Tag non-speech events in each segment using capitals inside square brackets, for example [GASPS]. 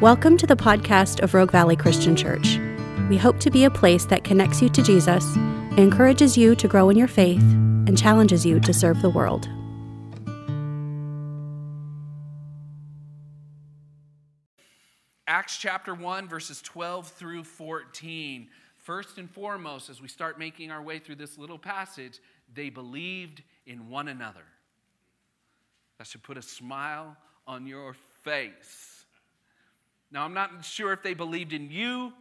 Welcome to the podcast of Rogue Valley Christian Church. We hope to be a place that connects you to Jesus, encourages you to grow in your faith, and challenges you to serve the world. Acts chapter 1, verses 12 through 14. First and foremost, as we start making our way through this little passage, they believed in one another. That should put a smile on your face. Now, I'm not sure if they believed in you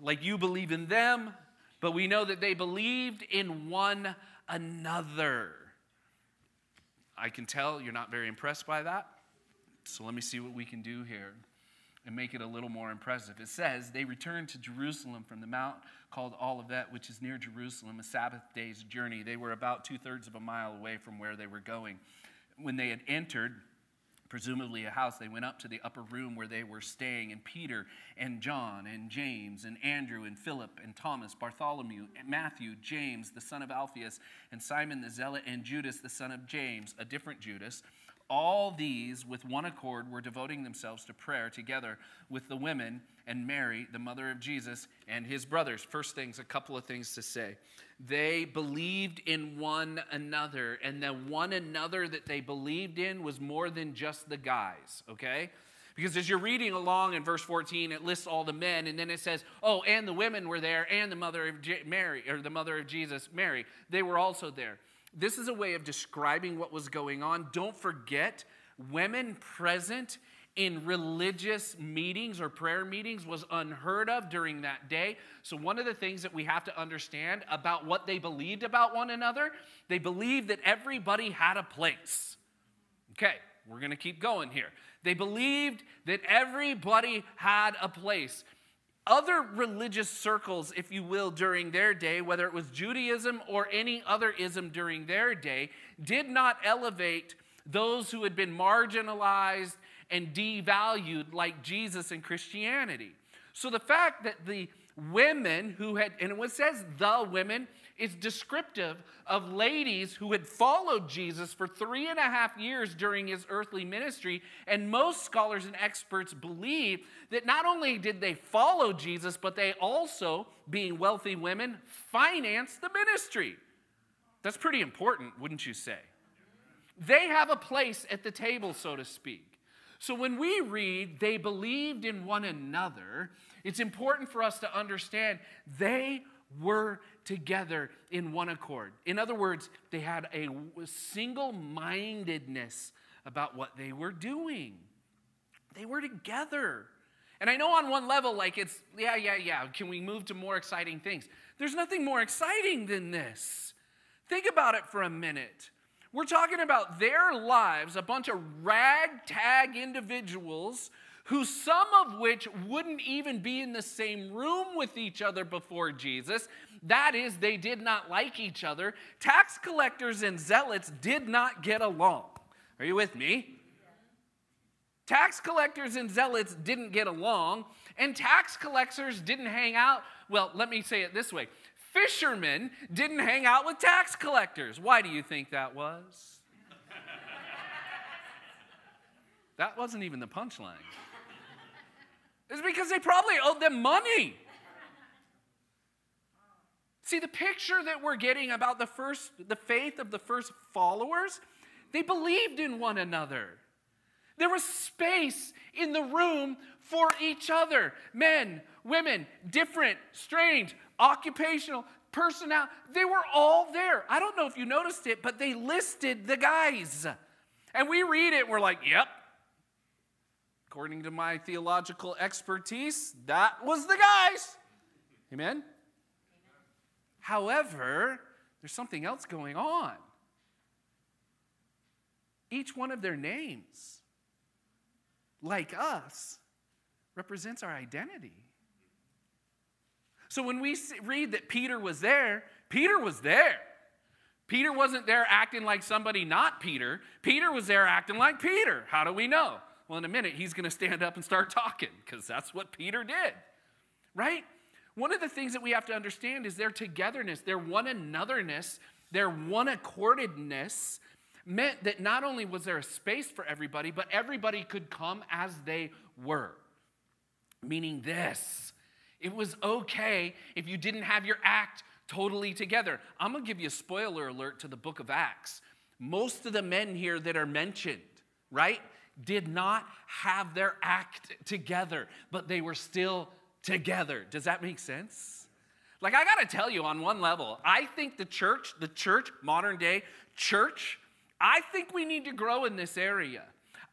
like you believe in them, but we know that they believed in one another. I can tell you're not very impressed by that. So let me see what we can do here and make it a little more impressive. It says, They returned to Jerusalem from the mount called Olivet, which is near Jerusalem, a Sabbath day's journey. They were about two thirds of a mile away from where they were going. When they had entered, presumably a house, they went up to the upper room where they were staying. And Peter and John and James and Andrew and Philip and Thomas, Bartholomew, Matthew, James, the son of Alphaeus, and Simon the Zealot, and Judas, the son of James, a different Judas. All these, with one accord, were devoting themselves to prayer together with the women and Mary, the mother of Jesus, and his brothers. First things, a couple of things to say. They believed in one another, and the one another that they believed in was more than just the guys, okay? Because as you're reading along in verse 14, it lists all the men, and then it says, oh, and the women were there, and the mother of Mary, or the mother of Jesus, Mary. They were also there. This is a way of describing what was going on. Don't forget, women present in religious meetings or prayer meetings was unheard of during that day. So, one of the things that we have to understand about what they believed about one another, they believed that everybody had a place. Okay, we're to keep going here. They believed that everybody had a place. Other religious circles, if you will, during their day, whether it was Judaism or any other ism during their day, did not elevate those who had been marginalized and devalued like Jesus and Christianity. So the fact that the women who had, and it says the women, is descriptive of ladies who had followed Jesus for three and a half years during his earthly ministry. And most scholars and experts believe that not only did they follow Jesus, but they also, being wealthy women, financed the ministry. That's pretty important, wouldn't you say? They have a place at the table, so to speak. So when we read they believed in one another, it's important for us to understand they were together in one accord. In other words, they had a single mindedness about what they were doing. They were together. And I know on one level, like it's, yeah, yeah, yeah, can we move to more exciting things? There's nothing more exciting than this. Think about it for a minute. We're talking about their lives, a bunch of ragtag individuals who some of which wouldn't even be in the same room with each other before Jesus. That is, they did not like each other. Tax collectors and zealots did not get along. Are you with me? Tax collectors and zealots didn't get along, and tax collectors didn't hang out. Well, let me say it this way fishermen didn't hang out with tax collectors. Why do you think that was? [LAUGHS] that wasn't even the punchline. It's because they probably owed them money. See, the picture that we're getting about the first, the faith of the first followers, they believed in one another. There was space in the room for each other. Men, women, different, strange, occupational, personnel, they were all there. I don't know if you noticed it, but they listed the guys. And we read it, we're like, yep. According to my theological expertise, that was the guys. Amen? However, there's something else going on. Each one of their names, like us, represents our identity. So when we read that Peter was there, Peter was there. Peter wasn't there acting like somebody not Peter. Peter was there acting like Peter. How do we know? Well, in a minute, he's going to stand up and start talking because that's what Peter did, right? One of the things that we have to understand is their togetherness, their one anotherness, their one accordedness meant that not only was there a space for everybody, but everybody could come as they were. meaning this it was okay if you didn't have your act totally together. I'm gonna give you a spoiler alert to the book of Acts. Most of the men here that are mentioned, right, did not have their act together, but they were still together. Does that make sense? Like, I gotta tell you, on one level, I think the church, the church, modern day church, I think we need to grow in this area.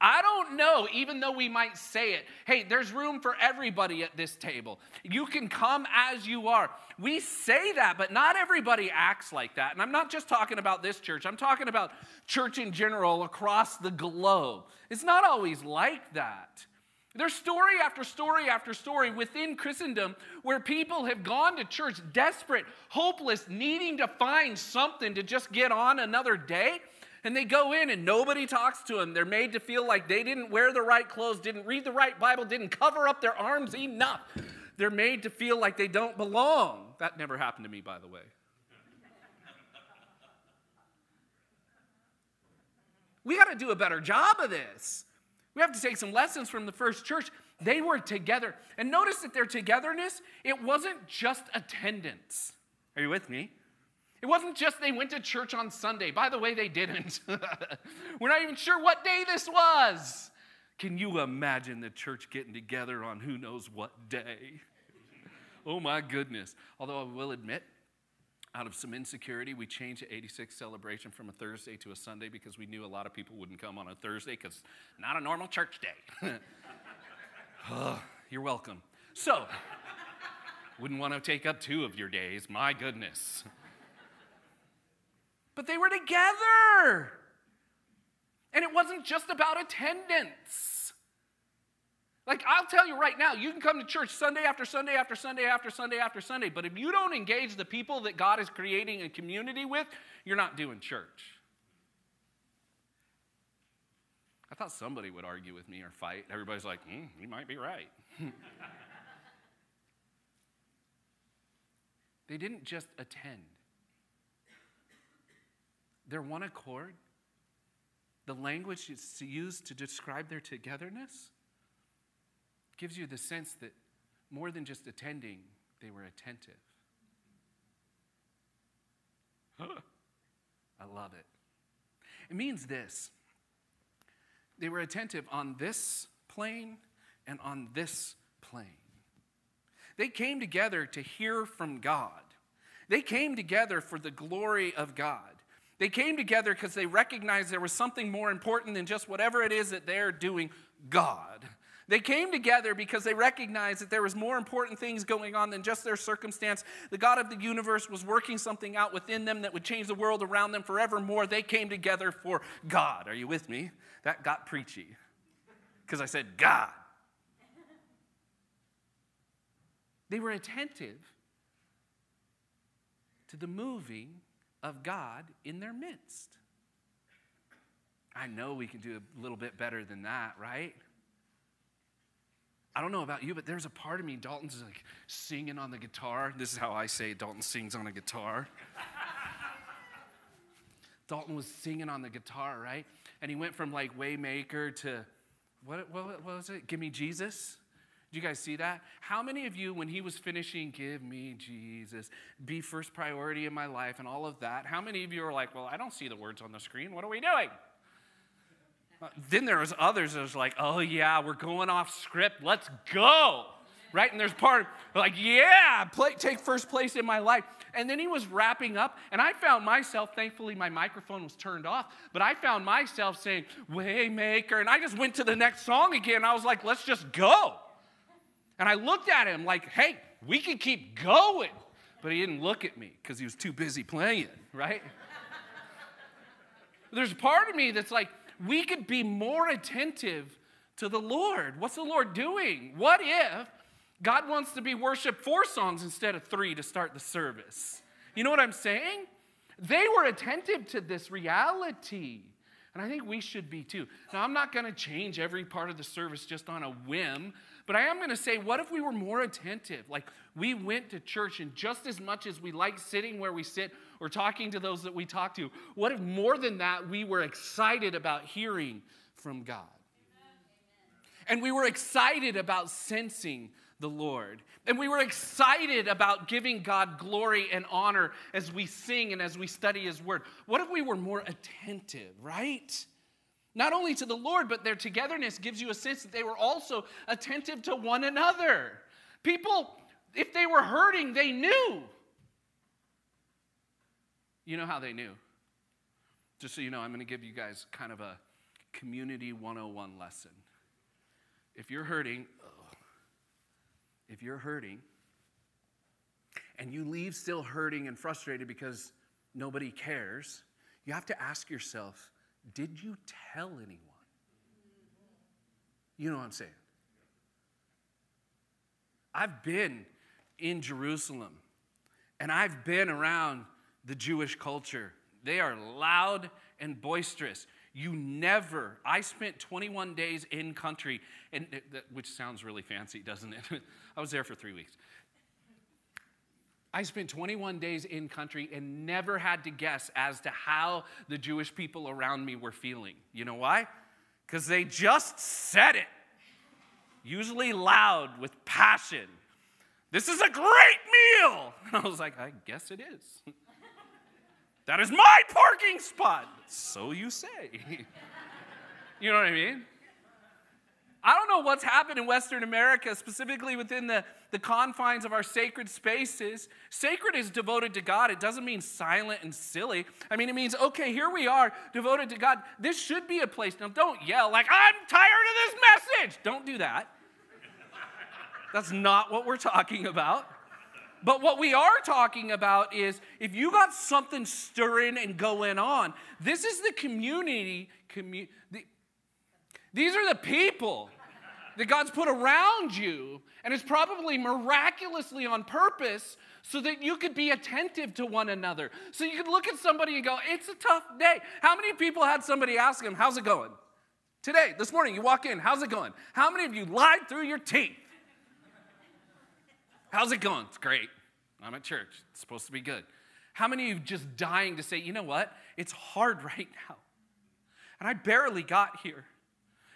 I don't know, even though we might say it, hey, there's room for everybody at this table. You can come as you are. We say that, but not everybody acts like that. And I'm not just talking about this church, I'm talking about church in general across the globe. It's not always like that. There's story after story after story within Christendom where people have gone to church desperate, hopeless, needing to find something to just get on another day. And they go in and nobody talks to them. They're made to feel like they didn't wear the right clothes, didn't read the right Bible, didn't cover up their arms enough. They're made to feel like they don't belong. That never happened to me, by the way. We got to do a better job of this. We have to take some lessons from the first church. They were together. And notice that their togetherness, it wasn't just attendance. Are you with me? It wasn't just they went to church on Sunday. By the way, they didn't. [LAUGHS] We're not even sure what day this was. Can you imagine the church getting together on who knows what day? oh my goodness. Although I will admit, out of some insecurity, we changed the 86 celebration from a Thursday to a Sunday because we knew a lot of people wouldn't come on a Thursday because not a normal church day. [LAUGHS] oh, you're welcome. So, wouldn't want to take up two of your days. My goodness but they were together. And it wasn't just about attendance. Like, I'll tell you right now, you can come to church Sunday after Sunday after Sunday after Sunday after Sunday, but if you don't engage the people that God is creating a community with, you're not doing church. I thought somebody would argue with me or fight. Everybody's like, mm, you might be right. [LAUGHS] they didn't just attend, their one accord, the language it's used to describe their togetherness, gives you the sense that more than just attending, they were attentive. [GASPS] I love it. It means this they were attentive on this plane and on this plane. They came together to hear from God. They came together for the glory of God. They came together because they recognized there was something more important than just whatever it is that they're doing, God. They came together because they recognized that there was more important things going on than just their circumstance. The God of the universe was working something out within them that would change the world around them forevermore. They came together for God. Are you with me? That got preachy because I said God. They were attentive to the moving of God in their midst. I know we can do a little bit better than that, right? I don't know about you, but there's a part of me, Dalton's like singing on the guitar. This is how I say Dalton sings on a guitar. [LAUGHS] Dalton was singing on the guitar, right? And he went from like Waymaker to what, what, what was it? Give me Jesus. You guys see that? How many of you, when he was finishing, give me Jesus, be first priority in my life, and all of that, how many of you are like, well, I don't see the words on the screen. What are we doing? Uh, then there was others that was like, oh yeah, we're going off script. Let's go. Right? And there's part like, yeah, play, take first place in my life. And then he was wrapping up, and I found myself, thankfully my microphone was turned off, but I found myself saying, Waymaker. And I just went to the next song again. I was like, let's just go. And I looked at him like, hey, we can keep going. But he didn't look at me because he was too busy playing, right? There's a part of me that's like, we could be more attentive to the Lord. What's the Lord doing? What if God wants to be worshiped four songs instead of three to start the service? You know what I'm saying? They were attentive to this reality. And I think we should be too. Now, I'm not going to change every part of the service just on a whim. But I am going to say, what if we were more attentive? Like we went to church, and just as much as we like sitting where we sit or talking to those that we talk to, what if more than that we were excited about hearing from God? And we were excited about sensing the Lord. And we were excited about giving God glory and honor as we sing and as we study His Word. What if we were more attentive, right? Not only to the Lord, but their togetherness gives you a sense that they were also attentive to one another. People, if they were hurting, they knew. You know how they knew? Just so you know, I'm going to give you guys kind of a community 101 lesson. If you're hurting, if you're hurting, and you leave still hurting and frustrated because nobody cares, you have to ask yourself, did you tell anyone? You know what I'm saying? I've been in Jerusalem and I've been around the Jewish culture. They are loud and boisterous. You never, I spent 21 days in country, and which sounds really fancy, doesn't it? [LAUGHS] I was there for three weeks. I spent 21 days in country and never had to guess as to how the Jewish people around me were feeling. You know why? Because they just said it, usually loud with passion. This is a great meal. And [LAUGHS] I was like, I guess it is. [LAUGHS] that is my parking spot. So you say. [LAUGHS] you know what I mean? Know what's happened in Western America, specifically within the, the confines of our sacred spaces. Sacred is devoted to God. It doesn't mean silent and silly. I mean, it means, okay, here we are, devoted to God. This should be a place. Now, don't yell like, I'm tired of this message. Don't do that. That's not what we're talking about. But what we are talking about is if you got something stirring and going on, this is the community. Commu- the, these are the people that God's put around you, and it's probably miraculously on purpose so that you could be attentive to one another. So you could look at somebody and go, It's a tough day. How many people had somebody ask them, How's it going? Today, this morning, you walk in, How's it going? How many of you lied through your teeth? How's it going? It's great. I'm at church. It's supposed to be good. How many of you just dying to say, You know what? It's hard [LAUGHS] right now. And I barely got here.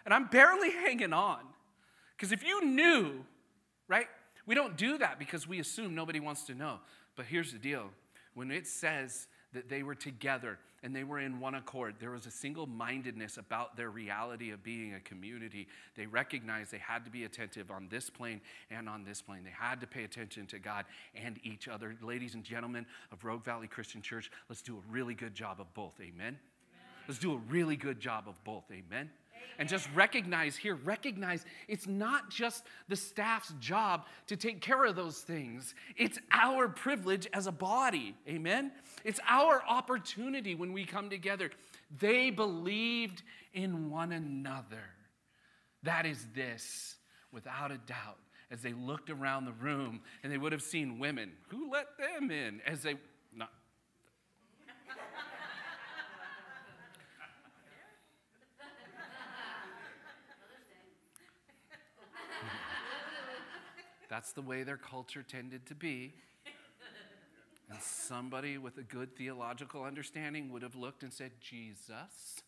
And I'm barely hanging on. Because if you knew, right? We don't do that because we assume nobody wants to know. But here's the deal when it says that they were together and they were in one accord, there was a single mindedness about their reality of being a community. They recognized they had to be attentive on this plane and on this plane. They had to pay attention to God and each other. Ladies and gentlemen of Rogue Valley Christian Church, let's do a really good job of both. Amen? Let's do a really good job of both. Amen? And just recognize here, recognize it's not just the staff's job to take care of those things. It's our privilege as a body. Amen? It's our opportunity when we come together. They believed in one another. That is this, without a doubt. As they looked around the room and they would have seen women, who let them in? As they, not That's the way their culture tended to be. And somebody with a good theological understanding would have looked and said, Jesus.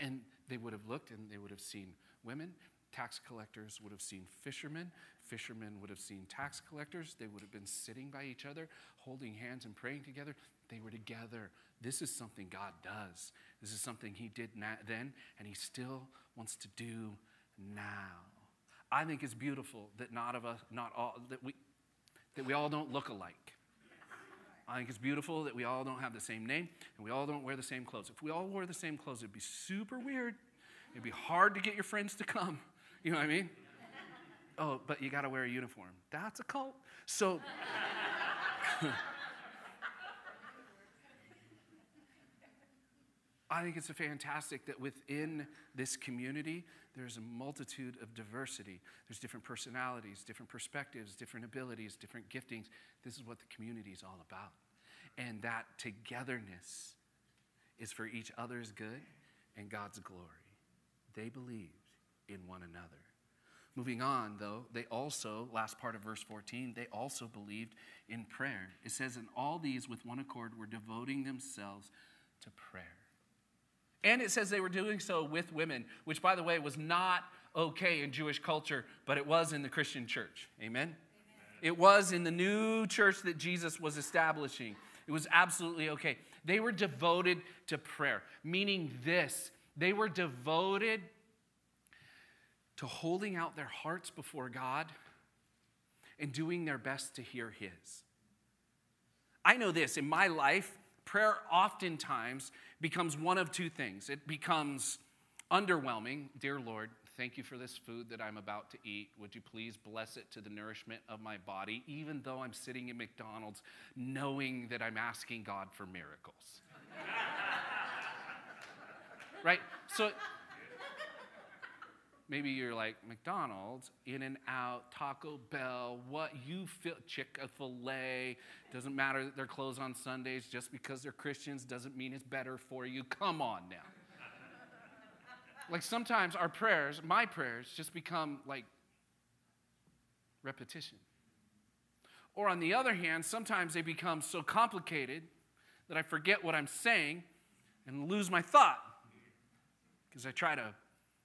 And they would have looked and they would have seen women. Tax collectors would have seen fishermen. Fishermen would have seen tax collectors. They would have been sitting by each other, holding hands and praying together. They were together. This is something God does. This is something He did then, and He still wants to do now. I think it's beautiful that not of us, not all, that we, that we all don't look alike. I think it's beautiful that we all don't have the same name and we all don't wear the same clothes. If we all wore the same clothes, it'd be super weird. It'd be hard to get your friends to come. [LAUGHS] You know what I mean? Oh, but you got to wear a uniform. That's a cult. So. [LAUGHS] I think it's fantastic that within this community, there's a multitude of diversity. There's different personalities, different perspectives, different abilities, different giftings. This is what the community is all about. And that togetherness is for each other's good and God's glory. They believed in one another. Moving on, though, they also, last part of verse 14, they also believed in prayer. It says, And all these with one accord were devoting themselves to prayer. And it says they were doing so with women, which, by the way, was not okay in Jewish culture, but it was in the Christian church. Amen? It was in the new church that Jesus was establishing. It was absolutely okay. They were devoted to prayer, meaning this they were devoted to holding out their hearts before God and doing their best to hear His. I know this in my life, prayer oftentimes becomes one of two things. It becomes underwhelming. Dear Lord, thank you for this food that I'm about to eat. Would you please bless it to the nourishment of my body, even though I'm sitting in McDonald's knowing that I'm asking God for miracles? [LAUGHS] right? So maybe you're like McDonald's, In and Out, Taco Bell, what you feel, Chick fil A. Doesn't matter that they're closed on Sundays just because they're Christians doesn't mean it's better for you. Come on now. like sometimes our prayers, my prayers, just become like repetition. Or on the other hand, sometimes they become so complicated that I forget what I'm saying and lose my thought because I try to,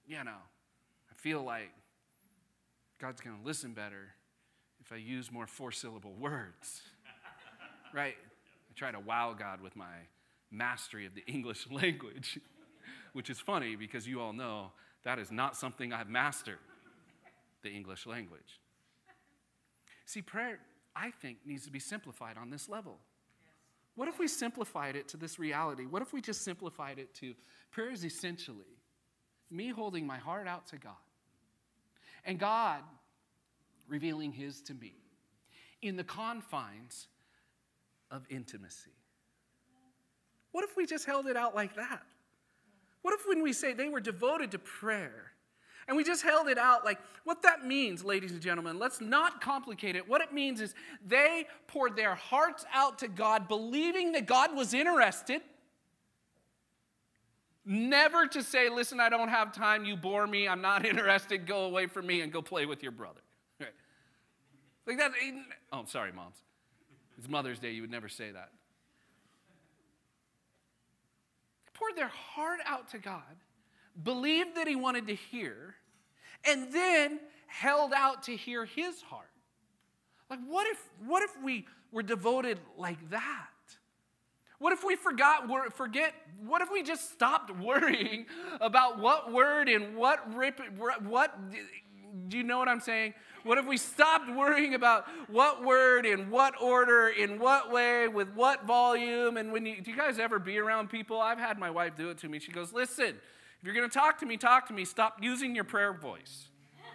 you know, feel like God's going to listen better if I use more four syllable words. [LAUGHS] right? I try to wow God with my mastery of the English [LAUGHS] language, which is funny because you all know that is not something I've mastered, the English language. See, prayer, I think, needs to be simplified on this level. What if we simplified it to this reality? What if we just simplified it to prayer is essentially me holding my heart out to God and God revealing His to me in the confines of intimacy. What if we just held it out like that? What if when we say they were devoted to prayer, and we just held it out like what that means, ladies and gentlemen, let's not complicate it. What it means is they poured their hearts out to God, believing that God was interested Never to say, listen, I don't have time, you bore me, I'm not [LAUGHS] interested, go away from me and go play with your brother. Right? Like that. Eh, oh, sorry, moms. It's Mother's Day, you would never say that. Poured their heart out to God, believed that He wanted to hear, and then held out to hear His heart. Like, what if, what if we were devoted like that? What if we forgot, forget, what if we just stopped worrying about what word and what rip, what, do you know what I'm saying? What if we stopped worrying about what word in what order, in what way, with what volume? And when you, do you guys ever be around people? I've had my wife do it to me. She goes, listen, if you're going to talk to me, talk to me. Stop using your prayer voice. [LAUGHS]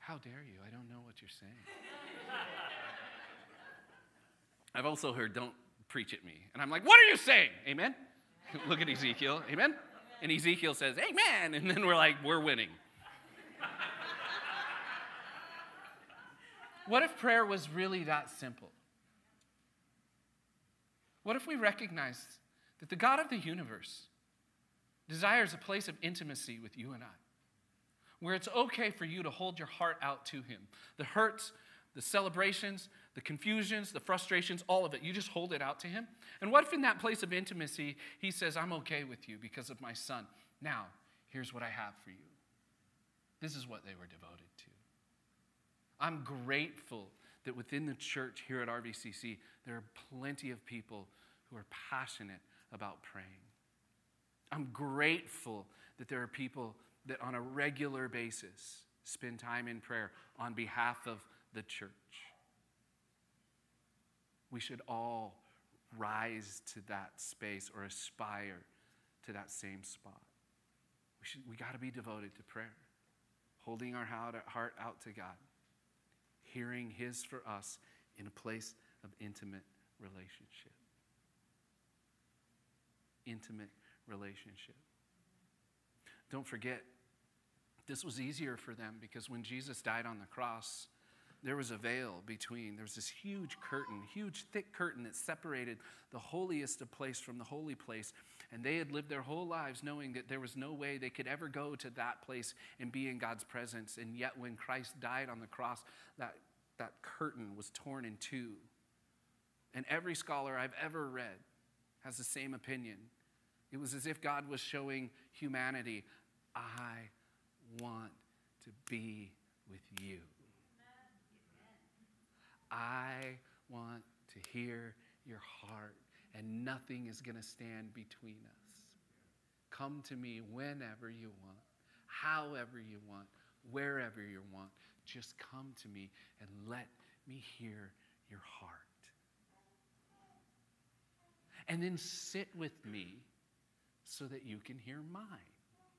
How dare you? I don't know what you're saying. I've also heard, don't preach at me. And I'm like, what are you saying? Amen? [LAUGHS] Look at Ezekiel. Amen? And Ezekiel says, Amen. And then we're like, we're winning. [LAUGHS] what if prayer was really that simple? What if we recognized that the God of the universe desires a place of intimacy with you and I, where it's okay for you to hold your heart out to Him? The hurts, the celebrations, the confusions, the frustrations, all of it. You just hold it out to Him. And what if in that place of intimacy, He says, I'm okay with you because of my Son? Now, here's what I have for you. This is what they were devoted to. I'm grateful that within the church here at RVCC, there are plenty of people who are passionate about praying. I'm grateful that there are people that on a regular basis spend time in prayer on behalf of the church. We should all rise to that space or aspire to that same spot. We, should, we got to be devoted to prayer, holding our heart out to God, hearing His for us in a place of intimate relationship. Intimate relationship. Don't forget, this was easier for them because when Jesus died on the cross, there was a veil between. There was this huge curtain, huge thick curtain that separated the holiest of place from the holy place. And they had lived their whole lives knowing that there was no way they could ever go to that place and be in God's presence. And yet, when Christ died on the cross, that, that curtain was torn in two. And every scholar I've ever read has the same opinion It was as if God was showing humanity, I want to be with you. I want to hear your heart, and nothing is going to stand between us. Come to me whenever you want, however you want, wherever you want. Just come to me and let me hear your heart. And then sit with me so that you can hear mine.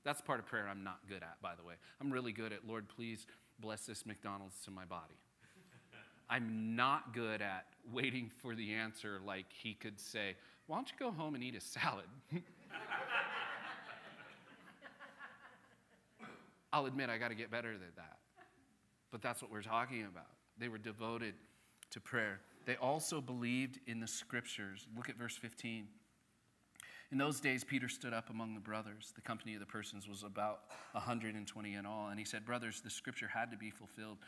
That's part of prayer I'm not good at, by the way. I'm really good at, Lord, please bless this McDonald's to my body. I'm not good at waiting for the answer like he could say, Why don't you go home and eat a salad? [LAUGHS] I'll admit I got to get better than that. But that's what we're talking about. They were devoted to prayer. They also believed in the scriptures. Look at verse 15. In those days, Peter stood up among the brothers. The company of the persons was about 120 in all. And he said, Brothers, the scripture had to be fulfilled,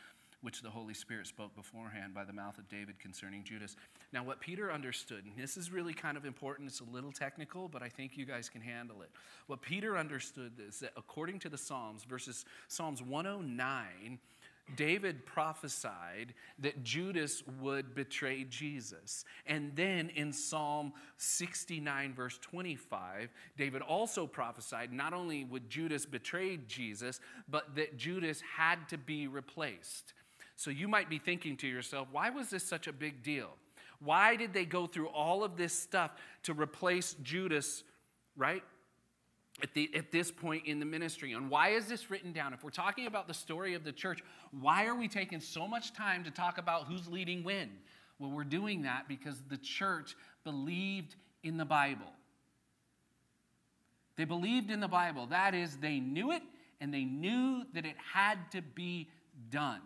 which the Holy Spirit spoke beforehand by the mouth of David concerning Judas. Now, what Peter understood, and this is really kind of important, it's a little technical, but I think you guys can handle it. What Peter understood is that according to the Psalms, verses Psalms 109, David prophesied that Judas would betray Jesus. And then in Psalm 69, verse 25, David also prophesied not only would Judas betray Jesus, but that Judas had to be replaced. So you might be thinking to yourself, why was this such a big deal? Why did they go through all of this stuff to replace Judas, right? at, the, at this point in the ministry. And why is this written down? If we're talking about the story of the church, why are we taking so much time to talk about who's leading when? Well, we're doing that because the church believed in the Bible. They believed in the Bible. That is, they knew it and they knew that it had to be done.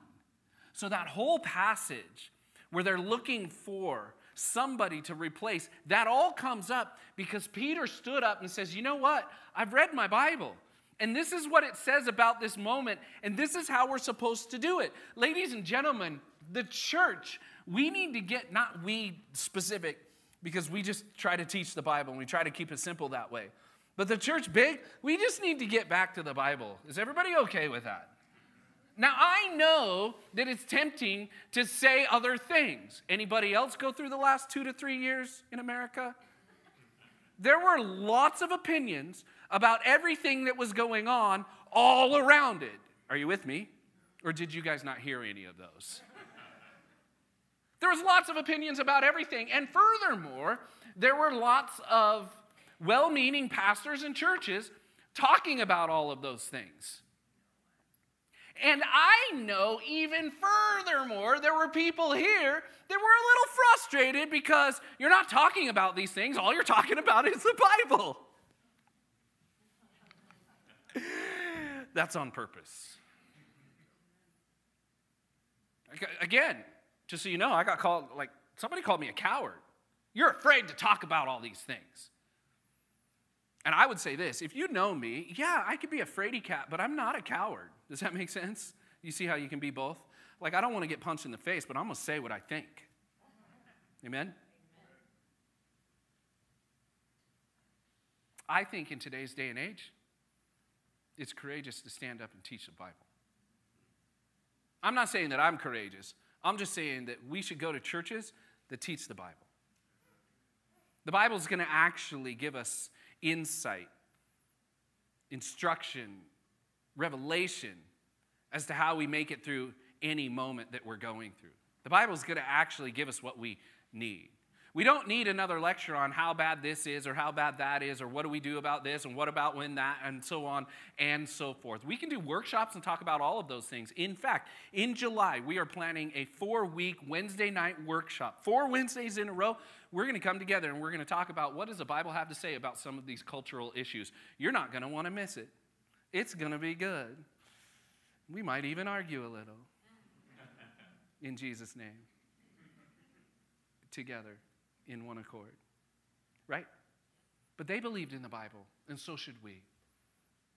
So, that whole passage where they're looking for somebody to replace. That all comes up because Peter stood up and says, You know what? I've read my Bible. And this is what it says about this moment, and this is how we're supposed to do it. Ladies and gentlemen, the church, we need to get, not we specific, because we just try to teach the Bible and we try to keep it simple that way. But the church big, we just need to get back to the Bible. Is everybody okay with that? Now I know that it's tempting to say other things. Anybody else go through the last 2 to 3 years in America? There were lots of opinions about everything that was going on all around it. Are you with me? Or did you guys not hear any of those? There was lots of opinions about everything. And furthermore, there were lots of well-meaning pastors and churches talking about all of those things. And I know even furthermore, there were people here that were a little frustrated because you're not talking about these things. All you're talking about is the Bible. [LAUGHS] That's on purpose. Again, just so you know, I got called, like, somebody called me a coward. You're afraid to talk about all these things. And I would say this if you know me, yeah, I could be a fraidy cat, but I'm not a coward. Does that make sense? You see how you can be both? Like, I don't want to get punched in the face, but I'm going to say what I think. Amen? I think in today's day and age, it's courageous to stand up and teach the Bible. I'm not saying that I'm courageous. I'm just saying that we should go to churches that teach the Bible. The Bible is going to actually give us insight, instruction, revelation as to how we make it through any moment that we're going through. The Bible is going to actually give us what we need. We don't need another lecture on how bad this is or how bad that is or what do we do about this and what about when that and so on and so forth. We can do workshops and talk about all of those things. In fact, in July, we are planning a four week Wednesday night workshop. Four Wednesdays in a row, we're going to come together and we're going to talk about what does the Bible have to say about some of these cultural issues. You're not going to want to miss it. It's going to be good. We might even argue a little. [LAUGHS] In Jesus' name. Together in one accord. Right? But they believed in the Bible, and so should we.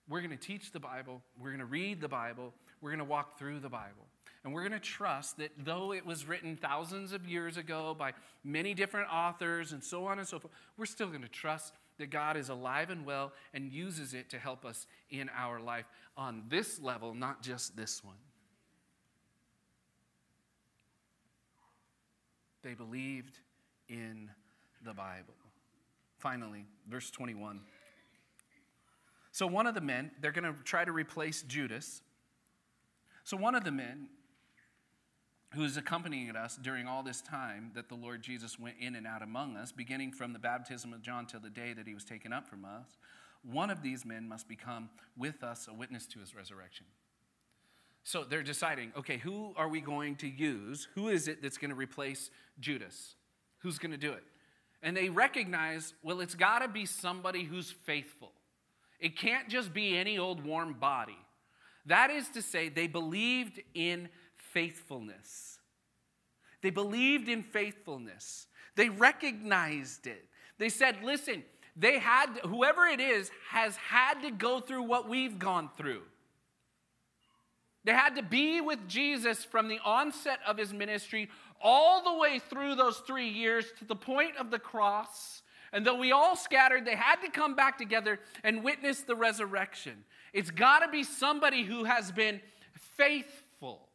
We're going to teach the Bible, we're going to read the Bible, we're going to walk through the Bible. And we're going to trust that though it was written thousands of years ago by many different authors and so on and so forth, we're still going to trust that God is alive and well and uses it to help us in our life on this level, not just this one. They believed in the Bible. Finally, verse 21. So, one of the men, they're going to try to replace Judas. So, one of the men who is accompanying us during all this time that the Lord Jesus went in and out among us, beginning from the baptism of John till the day that he was taken up from us, one of these men must become with us a witness to his resurrection. So they're deciding, okay, who are we going to use? Who is it that's going to replace Judas? Who's going to do it? And they recognize, well, it's got to be somebody who's faithful. It can't just be any old warm body. That is to say, they believed in faithfulness. They believed in faithfulness. They recognized it. They said, listen, they had, whoever it is, has had to go through what we've gone through. They had to be with Jesus from the onset of his ministry all the way through those three years to the point of the cross and though we all scattered, they had to come back together and witness the resurrection. It's got to be somebody who has been faithful.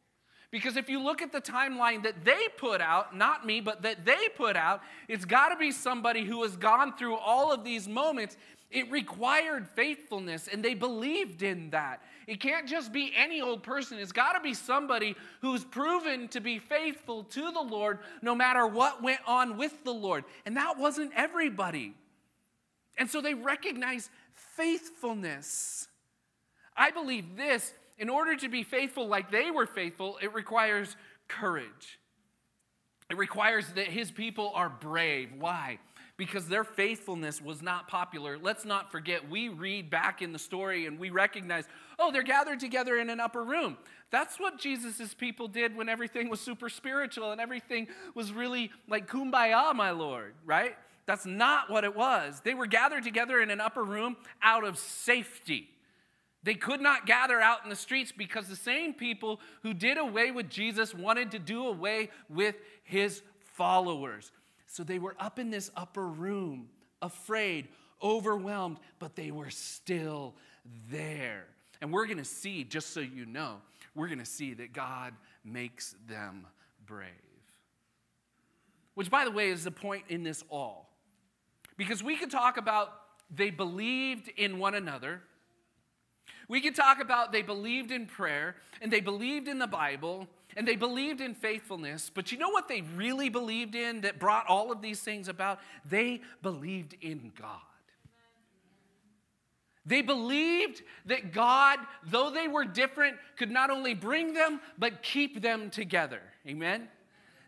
Because if you look at the timeline that they put out, not me, but that they put out, it's got to be somebody who has gone through all of these moments. It required faithfulness, and they believed in that. It can't just be any old person. It's got to be somebody who's proven to be faithful to the Lord no matter what went on with the Lord. And that wasn't everybody. And so they recognize faithfulness. I believe this in order to be faithful like they were faithful, it requires courage. It requires that his people are brave. Why? because their faithfulness was not popular. Let's not forget, we read back in the story and we recognize, oh, they're gathered together in an upper room. That's what Jesus' people did when everything was super spiritual and everything was really like kumbaya, my Lord, right? That's not what it was. They were gathered together in an upper room out of safety. They could not gather out in the streets because the same people who did away with Jesus wanted to do away with his followers. So they were up in this upper room, afraid, overwhelmed, but they were still there. And we're going to see, just so you know, we're going to see that God makes them brave. Which, by the way, is the point in this all. Because we could talk about they believed in one another. We could talk about they believed in prayer and they believed in the Bible and they believed in faithfulness, but you know what they really believed in that brought all of these things about? They believed in God. They believed that God, though they were different, could not only bring them, but keep them together. Amen?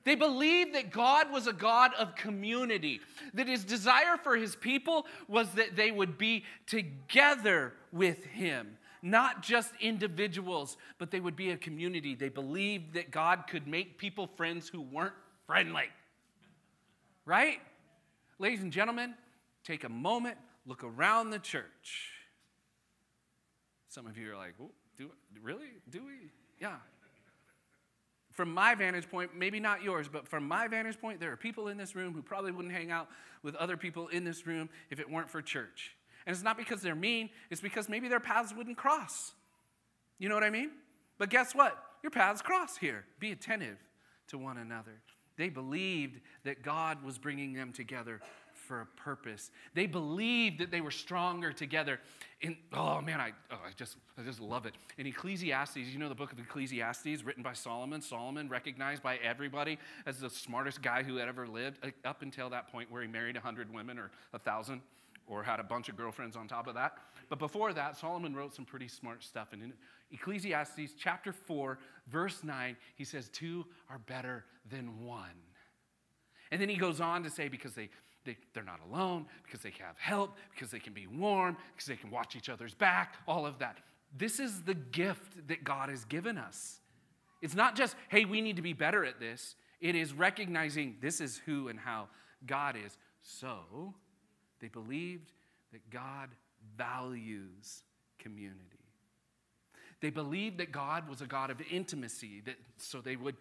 They believed that God was a God of community, that his desire for his people was that they would be together with him not just individuals, but they would be a community. They believed that God could make people friends who weren't friendly. Right? Ladies and gentlemen, take a moment, look around the church. Some of you are like, do really? Do we? Yeah. From my vantage point, maybe not yours, but from my vantage point, there are people in this room who probably wouldn't hang out with other people in this room if it weren't for church. And it's not because they're mean, it's because maybe their paths wouldn't cross. You know what I mean? But guess what? Your paths cross here. Be attentive to one another. They believed that God was bringing them together for a purpose. They believed that they were stronger together. In oh man, I oh, I just I just love it. In Ecclesiastes, you know the book of Ecclesiastes, written by Solomon. Solomon, recognized by everybody as the smartest guy who had ever lived, uh, up until that point where he married a hundred women or a thousand or had a bunch of girlfriends on top of that. But before that, Solomon wrote some pretty smart stuff. And in Ecclesiastes chapter 4, verse 9, he says, Two are better than one. And then he goes on to say, because they, they, they're not alone, because they have help, because they can be warm, because they can watch each other's back, all of that. This is the gift that God has given us. It's not just, hey, we need to be better at this. It is recognizing this is who and how God is. So, they believed that God values community. They believed that God was a God of intimacy, that, so they would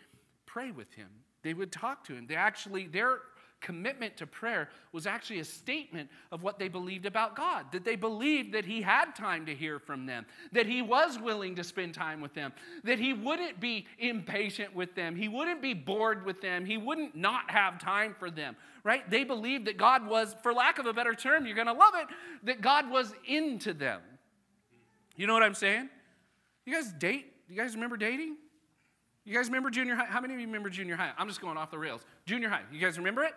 pray with him. They would talk to him. They actually, their commitment to prayer was actually a statement of what they believed about God. That they believed that He had time to hear from them, that He was willing to spend time with them, that He wouldn't be impatient with them, He wouldn't be bored with them, He wouldn't not have time for them, right? They believed that God was, for lack of a better term, you're going to love it, that God was into them. You know what I'm saying? You guys date? You guys remember dating? You guys remember junior high? How many of you remember junior high? I'm just going off the rails. Junior high. You guys remember it?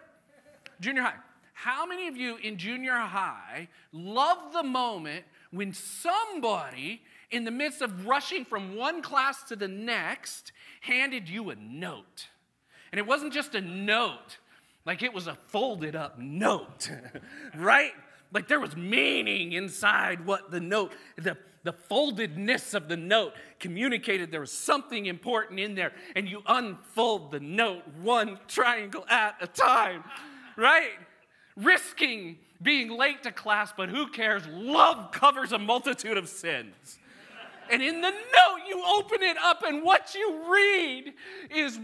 Junior high. How many of you in junior high love the moment when somebody, in the midst of rushing from one class to the next, handed you a note? And it wasn't just a note, like it was a folded up note, [LAUGHS] right? Like there was meaning inside what the note, the, the foldedness of the note communicated there was something important in there. And you unfold the note one triangle at a time right? Risking being late to class, but who cares? Love covers a multitude of sins. And in the note, you open it up, and what you read is,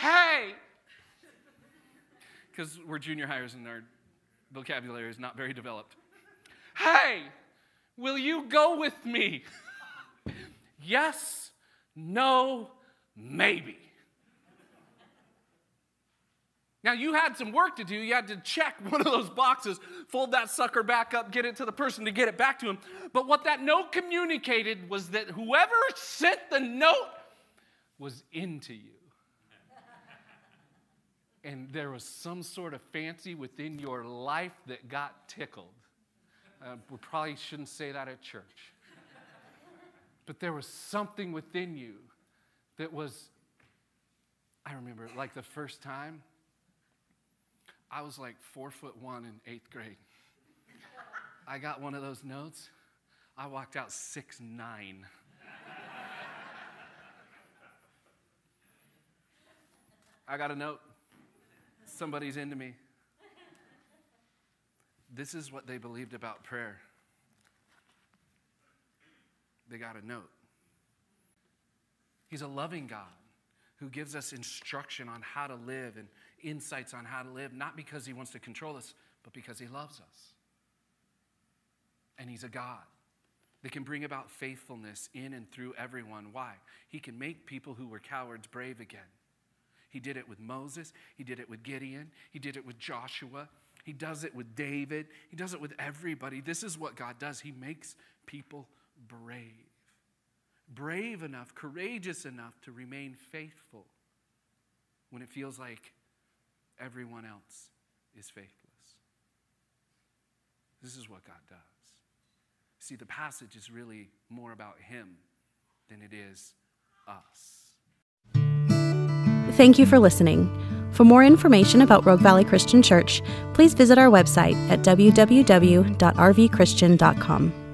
hey, because we're junior hires and our vocabulary is not very developed. Hey, will you go with me? [LAUGHS] yes, no, maybe. Now, you had some work to do. You had to check [LAUGHS] one of those boxes, fold that sucker back up, get it to the person to get it back to him. But what that note communicated was that whoever sent the note was into you. [LAUGHS] and there was some sort of fancy within your life that got tickled. Uh, we probably shouldn't say that at church. [LAUGHS] But there was something within you that was, I remember like the first time I was like four foot one in eighth grade. I got one of those notes. I walked out six nine. I got a note. Somebody's into me. This is what they believed about prayer. They got a note. He's a loving God who gives us instruction on how to live and insights on how to live, not because he wants to control us, but because he loves us. And he's a God that can bring about faithfulness in and through everyone. Why? He can make people who were cowards brave again. He did it with Moses, he did it with Gideon, he did it with Joshua, he does it with David, he does it with everybody. This is what God does. He makes people brave. Brave enough, courageous enough to remain faithful when it feels like everyone else is faithless. This is what God does. See, the passage is really more about Him than it is us. Thank you for listening. For more information about Rogue Valley Christian Church, please visit our website at www.rvchristian.com.